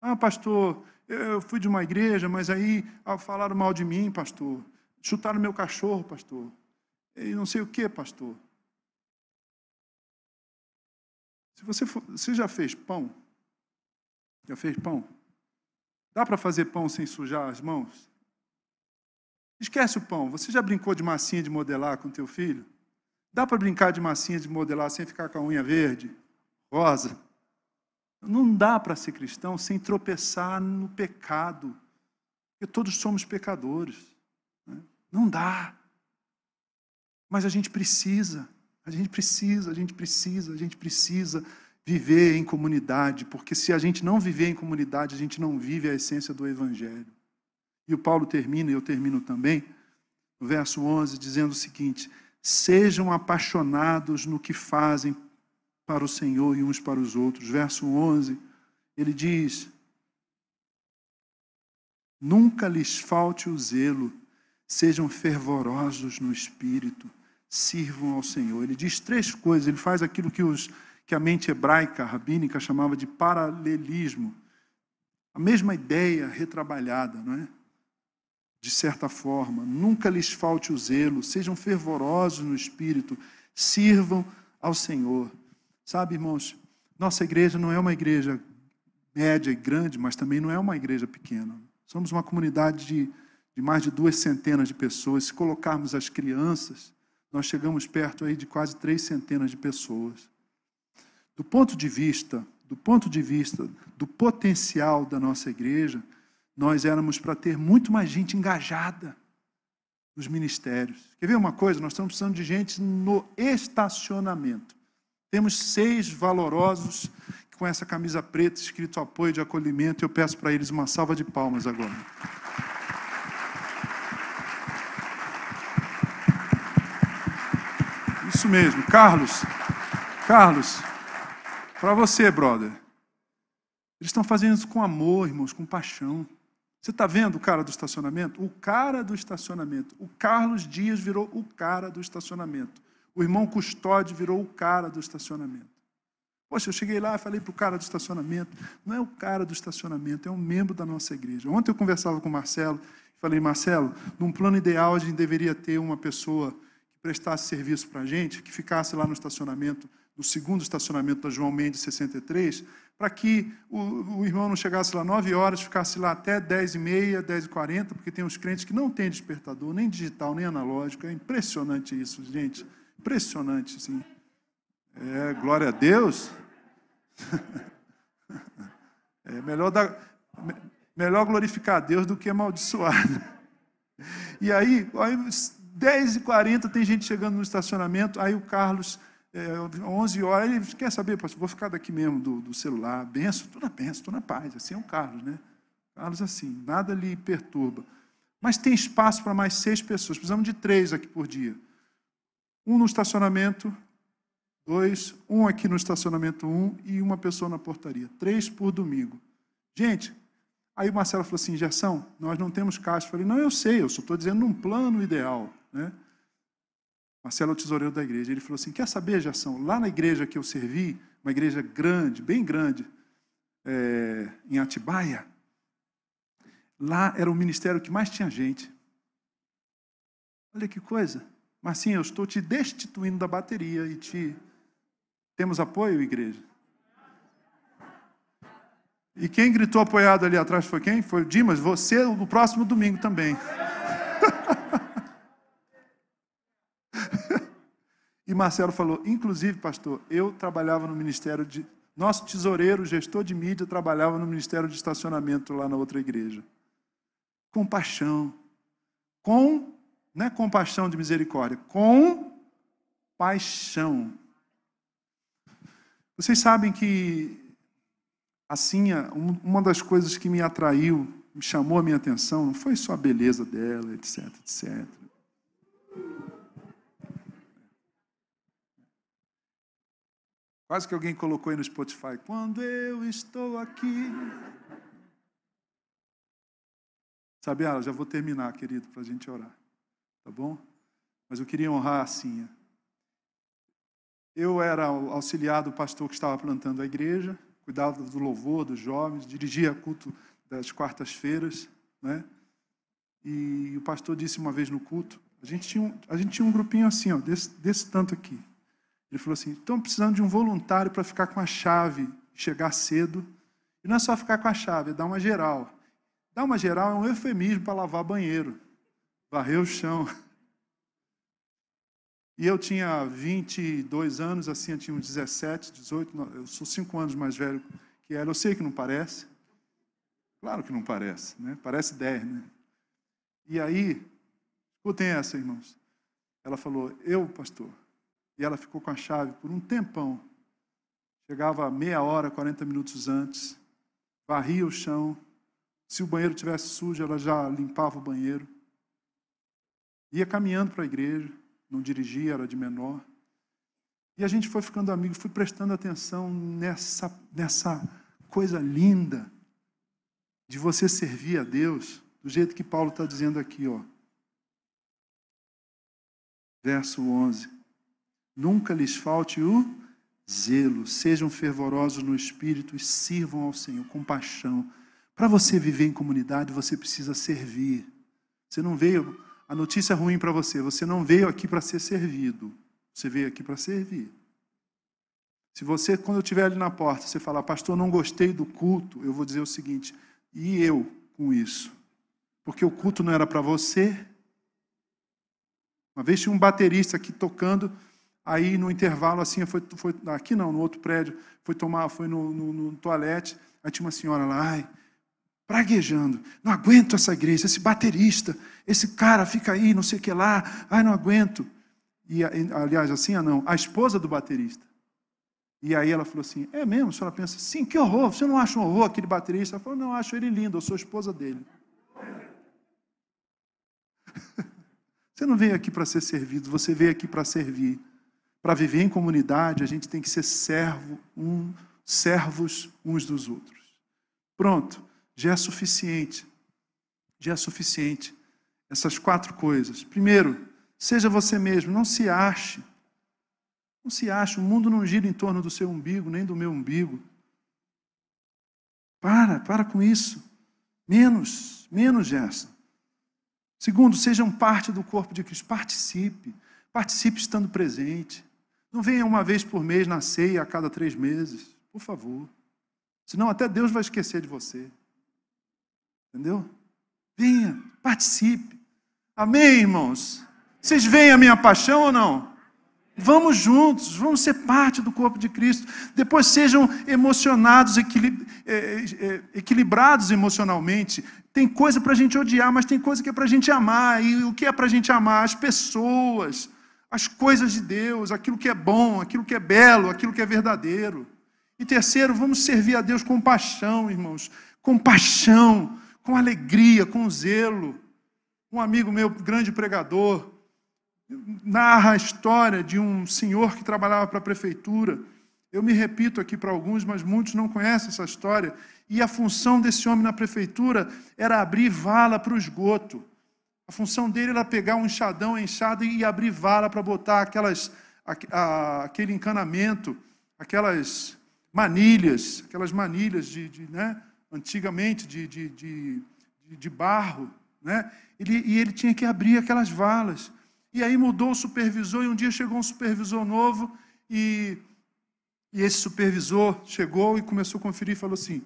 Ah, pastor, eu fui de uma igreja, mas aí falaram mal de mim, pastor. Chutaram meu cachorro, pastor. E não sei o que, pastor. Se você, for, você já fez pão? Já fez pão? Dá para fazer pão sem sujar as mãos? Esquece o pão. Você já brincou de massinha de modelar com teu filho? Dá para brincar de massinha de modelar sem ficar com a unha verde? rosa. Não dá para ser cristão sem tropeçar no pecado, porque todos somos pecadores. Não dá. Mas a gente precisa, a gente precisa, a gente precisa, a gente precisa viver em comunidade, porque se a gente não viver em comunidade, a gente não vive a essência do Evangelho. E o Paulo termina, e eu termino também, no verso 11, dizendo o seguinte: Sejam apaixonados no que fazem para o Senhor e uns para os outros. Verso 11, ele diz: Nunca lhes falte o zelo, sejam fervorosos no espírito, sirvam ao Senhor. Ele diz três coisas, ele faz aquilo que os, que a mente hebraica rabínica chamava de paralelismo. A mesma ideia retrabalhada, não é? De certa forma, nunca lhes falte o zelo, sejam fervorosos no espírito, sirvam ao Senhor. Sabe, irmãos, nossa igreja não é uma igreja média e grande, mas também não é uma igreja pequena. Somos uma comunidade de, de mais de duas centenas de pessoas. Se colocarmos as crianças, nós chegamos perto aí de quase três centenas de pessoas. Do ponto de vista, do ponto de vista do potencial da nossa igreja, nós éramos para ter muito mais gente engajada nos ministérios. Quer ver uma coisa? Nós estamos precisando de gente no estacionamento. Temos seis valorosos com essa camisa preta escrito apoio de acolhimento. Eu peço para eles uma salva de palmas agora. Isso mesmo, Carlos. Carlos, para você, brother. Eles estão fazendo isso com amor, irmãos, com paixão. Você está vendo o cara do estacionamento? O cara do estacionamento. O Carlos Dias virou o cara do estacionamento. O irmão Custódio virou o cara do estacionamento. Poxa, eu cheguei lá e falei para o cara do estacionamento. Não é o cara do estacionamento, é um membro da nossa igreja. Ontem eu conversava com o Marcelo e falei, Marcelo, num plano ideal a gente deveria ter uma pessoa que prestasse serviço para a gente, que ficasse lá no estacionamento, no segundo estacionamento da João Mendes 63, para que o, o, irmão não chegasse lá 9 horas, ficasse lá até 10 e meia, 10 e 40, porque tem uns crentes que não têm despertador, nem digital, nem analógico. É impressionante isso, gente. Impressionante, sim. É, glória a Deus. É melhor, dar, melhor glorificar a Deus do que amaldiçoar. E aí, aí 10h40 tem gente chegando no estacionamento, aí o Carlos, é, 11 horas, ele quer saber, pastor, vou ficar daqui mesmo do, do celular, benção, estou na benção, estou na paz. Assim é o Carlos, né? Carlos assim, nada lhe perturba. Mas tem espaço para mais seis pessoas, precisamos de três aqui por dia. Um no estacionamento, dois, um aqui no estacionamento um e uma pessoa na portaria. Três por domingo. Gente, aí o Marcelo falou assim, Gerson, nós não temos caixa. Eu falei, não, eu sei, eu só estou dizendo num plano ideal. Né? Marcelo é o tesoureiro da igreja. Ele falou assim, quer saber, Gerson, lá na igreja que eu servi, uma igreja grande, bem grande, é, em Atibaia, lá era o ministério que mais tinha gente. Olha que coisa. Marcinho, eu estou te destituindo da bateria e te temos apoio, igreja? E quem gritou apoiado ali atrás foi quem? Foi o Dimas. Você no próximo domingo também. E Marcelo falou: inclusive, pastor, eu trabalhava no ministério de. Nosso tesoureiro, gestor de mídia, trabalhava no ministério de estacionamento lá na outra igreja. Compaixão. Com, não é compaixão de misericórdia, com paixão. Vocês sabem que, assim, uma das coisas que me atraiu, me chamou a minha atenção, não foi só a beleza dela, etc, etc. Quase que alguém colocou aí no Spotify, quando eu estou aqui. Sabe, já vou terminar, querido, para a gente orar. Tá bom? Mas eu queria honrar a Cinha. Eu era auxiliar do pastor que estava plantando a igreja, cuidava do louvor dos jovens, dirigia culto das quartas-feiras, né? E o pastor disse uma vez no culto, a gente tinha um, a gente tinha um grupinho assim, ó, desse, desse tanto aqui. Ele falou assim: estão precisando de um voluntário para ficar com a chave, chegar cedo. E não é só ficar com a chave, é dar uma geral. Dar uma geral é um eufemismo para lavar banheiro, varrer o chão. E eu tinha 22 anos, assim, eu tinha uns 17, 18, eu sou cinco anos mais velho que ela. Eu sei que não parece. Claro que não parece, né? Parece 10, né? E aí, escutem essa, irmãos. Ela falou, eu, pastor. E ela ficou com a chave por um tempão. Chegava meia hora, 40 minutos antes, varria o chão. Se o banheiro tivesse sujo, ela já limpava o banheiro. Ia caminhando para a igreja não dirigia, era de menor. E a gente foi ficando amigo, fui prestando atenção nessa, nessa coisa linda de você servir a Deus, do jeito que Paulo está dizendo aqui, ó. Verso 11: Nunca lhes falte o zelo, sejam fervorosos no espírito e sirvam ao Senhor com paixão. Para você viver em comunidade, você precisa servir. Você não veio, a notícia é ruim para você, você não veio aqui para ser servido, você veio aqui para servir. Se você, quando eu estiver ali na porta, você falar, pastor, não gostei do culto, eu vou dizer o seguinte, e eu com isso? Porque o culto não era para você. Uma vez tinha um baterista aqui tocando, aí no intervalo, assim, foi, foi aqui não, no outro prédio, foi tomar, foi no, no, no toalete, aí tinha uma senhora lá, ai, praguejando, não aguento essa igreja, esse baterista, esse cara fica aí, não sei o que lá, ai, não aguento. E, aliás, assim, ah, não, a esposa do baterista. E aí ela falou assim: É mesmo? A senhora pensa, sim, que horror, você não acha um horror aquele baterista? Ela falou: Não, acho ele lindo, eu sou esposa dele. Você não veio aqui para ser servido, você veio aqui para servir. Para viver em comunidade, a gente tem que ser servo, um, servos uns dos outros. Pronto, já é suficiente. Já é suficiente. Essas quatro coisas. Primeiro, seja você mesmo, não se ache. Não se acha, o mundo não gira em torno do seu umbigo, nem do meu umbigo. Para, para com isso. Menos, menos, Gerson. Segundo, sejam parte do corpo de Cristo. Participe. Participe estando presente. Não venha uma vez por mês na ceia a cada três meses. Por favor. Senão até Deus vai esquecer de você. Entendeu? Venha, participe. Amém, irmãos? Vocês veem a minha paixão ou não? Vamos juntos, vamos ser parte do corpo de Cristo. Depois sejam emocionados, é, é, equilibrados emocionalmente. Tem coisa para a gente odiar, mas tem coisa que é para a gente amar. E o que é para a gente amar? As pessoas, as coisas de Deus, aquilo que é bom, aquilo que é belo, aquilo que é verdadeiro. E terceiro, vamos servir a Deus com paixão, irmãos. Com paixão, com alegria, com zelo. Um amigo meu, grande pregador, narra a história de um senhor que trabalhava para a prefeitura. Eu me repito aqui para alguns, mas muitos não conhecem essa história. E a função desse homem na prefeitura era abrir vala para o esgoto. A função dele era pegar um enxadão, um enxada e abrir vala para botar aquelas, a, a, aquele encanamento, aquelas manilhas, aquelas manilhas de, de né, antigamente de, de, de, de barro. Né? Ele, e ele tinha que abrir aquelas valas. E aí mudou o supervisor, e um dia chegou um supervisor novo, e, e esse supervisor chegou e começou a conferir e falou assim: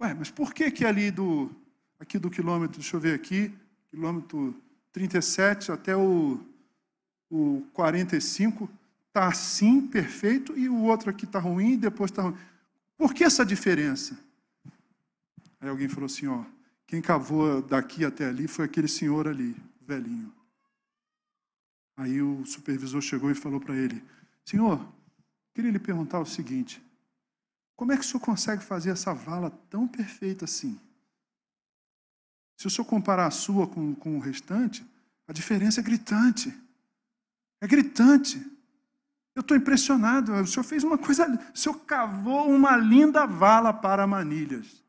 Ué, mas por que que ali do, aqui do quilômetro, deixa eu ver aqui, quilômetro 37 até o, o 45, está assim, perfeito, e o outro aqui está ruim, e depois está ruim. Por que essa diferença? Aí alguém falou assim: ó, quem cavou daqui até ali foi aquele senhor ali, velhinho. Aí o supervisor chegou e falou para ele: Senhor, queria lhe perguntar o seguinte: como é que o senhor consegue fazer essa vala tão perfeita assim? Se o senhor comparar a sua com, com o restante, a diferença é gritante. É gritante. Eu estou impressionado. O senhor fez uma coisa. O senhor cavou uma linda vala para manilhas.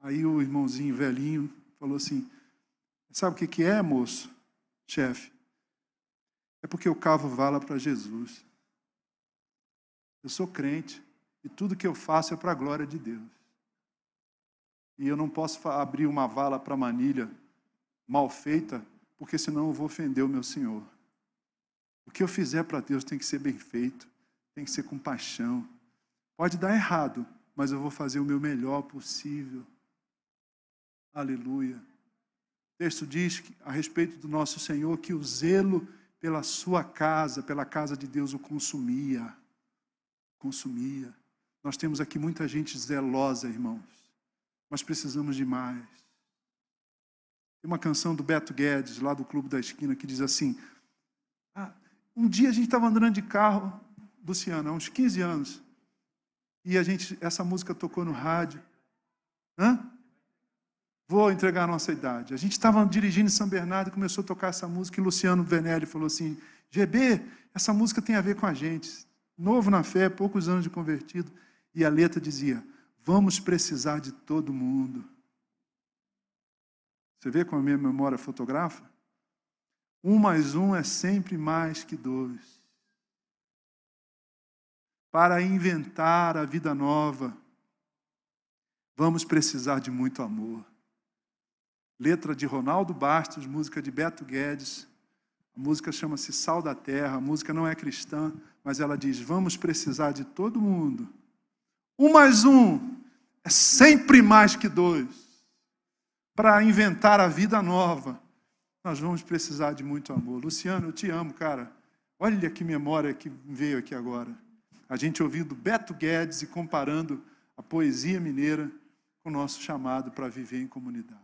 Aí o irmãozinho velhinho falou assim: Sabe o que, que é, moço? chefe, é porque eu cavo vala para Jesus. Eu sou crente e tudo que eu faço é para a glória de Deus. E eu não posso abrir uma vala para manilha mal feita, porque senão eu vou ofender o meu Senhor. O que eu fizer para Deus tem que ser bem feito, tem que ser com paixão. Pode dar errado, mas eu vou fazer o meu melhor possível. Aleluia. O texto diz a respeito do nosso Senhor que o zelo pela sua casa, pela casa de Deus, o consumia. Consumia. Nós temos aqui muita gente zelosa, irmãos, mas precisamos de mais. Tem uma canção do Beto Guedes, lá do Clube da Esquina, que diz assim: ah, Um dia a gente estava andando de carro, Luciano, há uns 15 anos, e a gente, essa música tocou no rádio. Hã? Vou entregar a nossa idade. A gente estava dirigindo em São Bernardo e começou a tocar essa música, e Luciano Venelli falou assim: GB, essa música tem a ver com a gente. Novo na fé, poucos anos de convertido. E a letra dizia: Vamos precisar de todo mundo. Você vê como a minha memória fotografa? Um mais um é sempre mais que dois. para inventar a vida nova, vamos precisar de muito amor. Letra de Ronaldo Bastos, música de Beto Guedes. A música chama-se Sal da Terra. A música não é cristã, mas ela diz: Vamos precisar de todo mundo. Um mais um é sempre mais que dois. Para inventar a vida nova, nós vamos precisar de muito amor. Luciano, eu te amo, cara. Olha que memória que veio aqui agora. A gente ouvindo Beto Guedes e comparando a poesia mineira com o nosso chamado para viver em comunidade.